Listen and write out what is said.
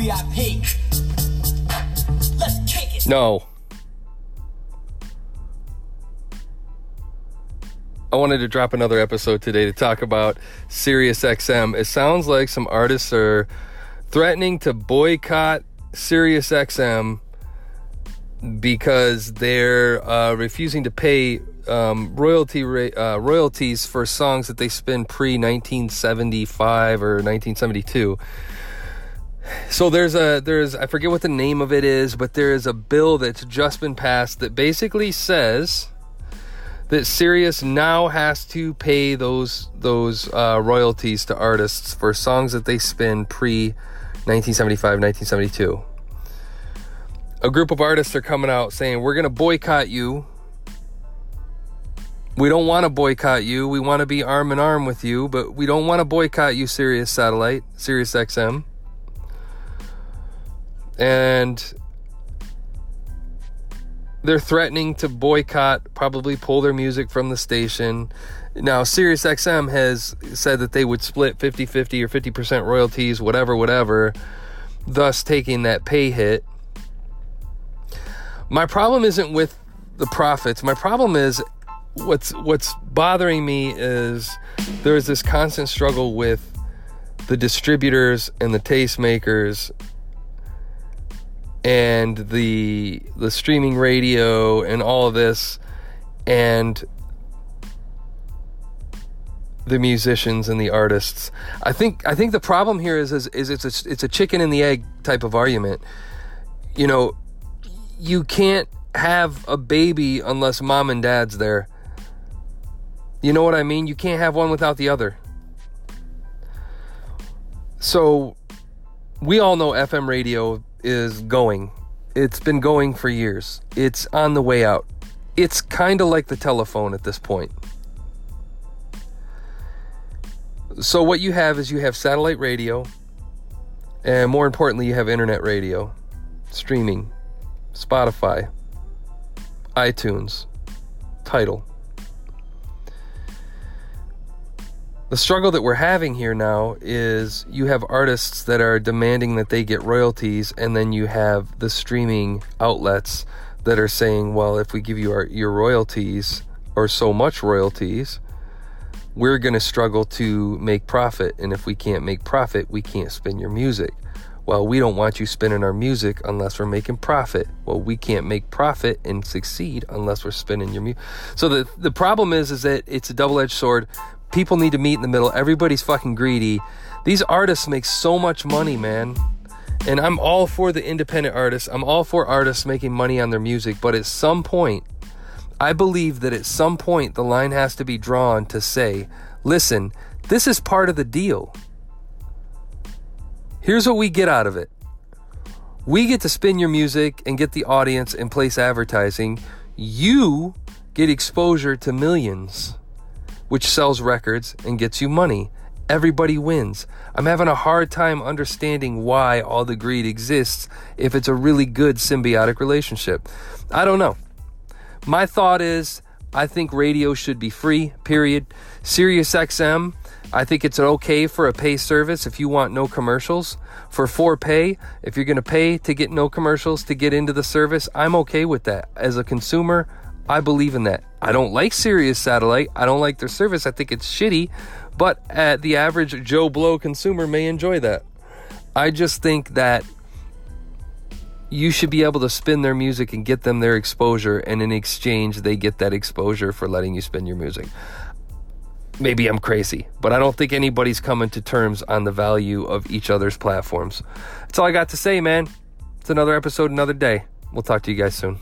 VIP. Let's kick it. No. I wanted to drop another episode today to talk about Sirius XM. It sounds like some artists are threatening to boycott Sirius XM because they're uh, refusing to pay um, royalty ra- uh, royalties for songs that they spin pre 1975 or 1972. So there's a there's I forget what the name of it is, but there is a bill that's just been passed that basically says that Sirius now has to pay those those uh, royalties to artists for songs that they spin pre 1975 1972 a group of artists are coming out saying, We're going to boycott you. We don't want to boycott you. We want to be arm in arm with you, but we don't want to boycott you, Sirius Satellite, Sirius XM. And they're threatening to boycott, probably pull their music from the station. Now, SiriusXM has said that they would split 50 50 or 50% royalties, whatever, whatever, thus taking that pay hit. My problem isn't with the profits. My problem is what's what's bothering me is there is this constant struggle with the distributors and the tastemakers and the the streaming radio and all of this and the musicians and the artists. I think I think the problem here is is, is it's a, it's a chicken and the egg type of argument. You know, you can't have a baby unless mom and dad's there. You know what I mean? You can't have one without the other. So, we all know FM radio is going. It's been going for years. It's on the way out. It's kind of like the telephone at this point. So, what you have is you have satellite radio, and more importantly, you have internet radio, streaming. Spotify, iTunes, Tidal. The struggle that we're having here now is you have artists that are demanding that they get royalties, and then you have the streaming outlets that are saying, well, if we give you our, your royalties or so much royalties, we're going to struggle to make profit. And if we can't make profit, we can't spin your music. Well, we don't want you spinning our music unless we're making profit. Well, we can't make profit and succeed unless we're spinning your music. So the the problem is is that it's a double-edged sword. People need to meet in the middle. Everybody's fucking greedy. These artists make so much money, man. And I'm all for the independent artists. I'm all for artists making money on their music, but at some point I believe that at some point the line has to be drawn to say, "Listen, this is part of the deal." Here's what we get out of it we get to spin your music and get the audience and place advertising. You get exposure to millions, which sells records and gets you money. Everybody wins. I'm having a hard time understanding why all the greed exists if it's a really good symbiotic relationship. I don't know. My thought is I think radio should be free, period. Sirius XM I think it's okay for a pay service if you want no commercials. For for pay, if you're going to pay to get no commercials to get into the service, I'm okay with that. As a consumer, I believe in that. I don't like Sirius Satellite. I don't like their service. I think it's shitty, but uh, the average Joe Blow consumer may enjoy that. I just think that you should be able to spin their music and get them their exposure, and in exchange, they get that exposure for letting you spin your music maybe I'm crazy, but I don't think anybody's coming to terms on the value of each other's platforms. That's all I got to say, man. It's another episode, another day. We'll talk to you guys soon.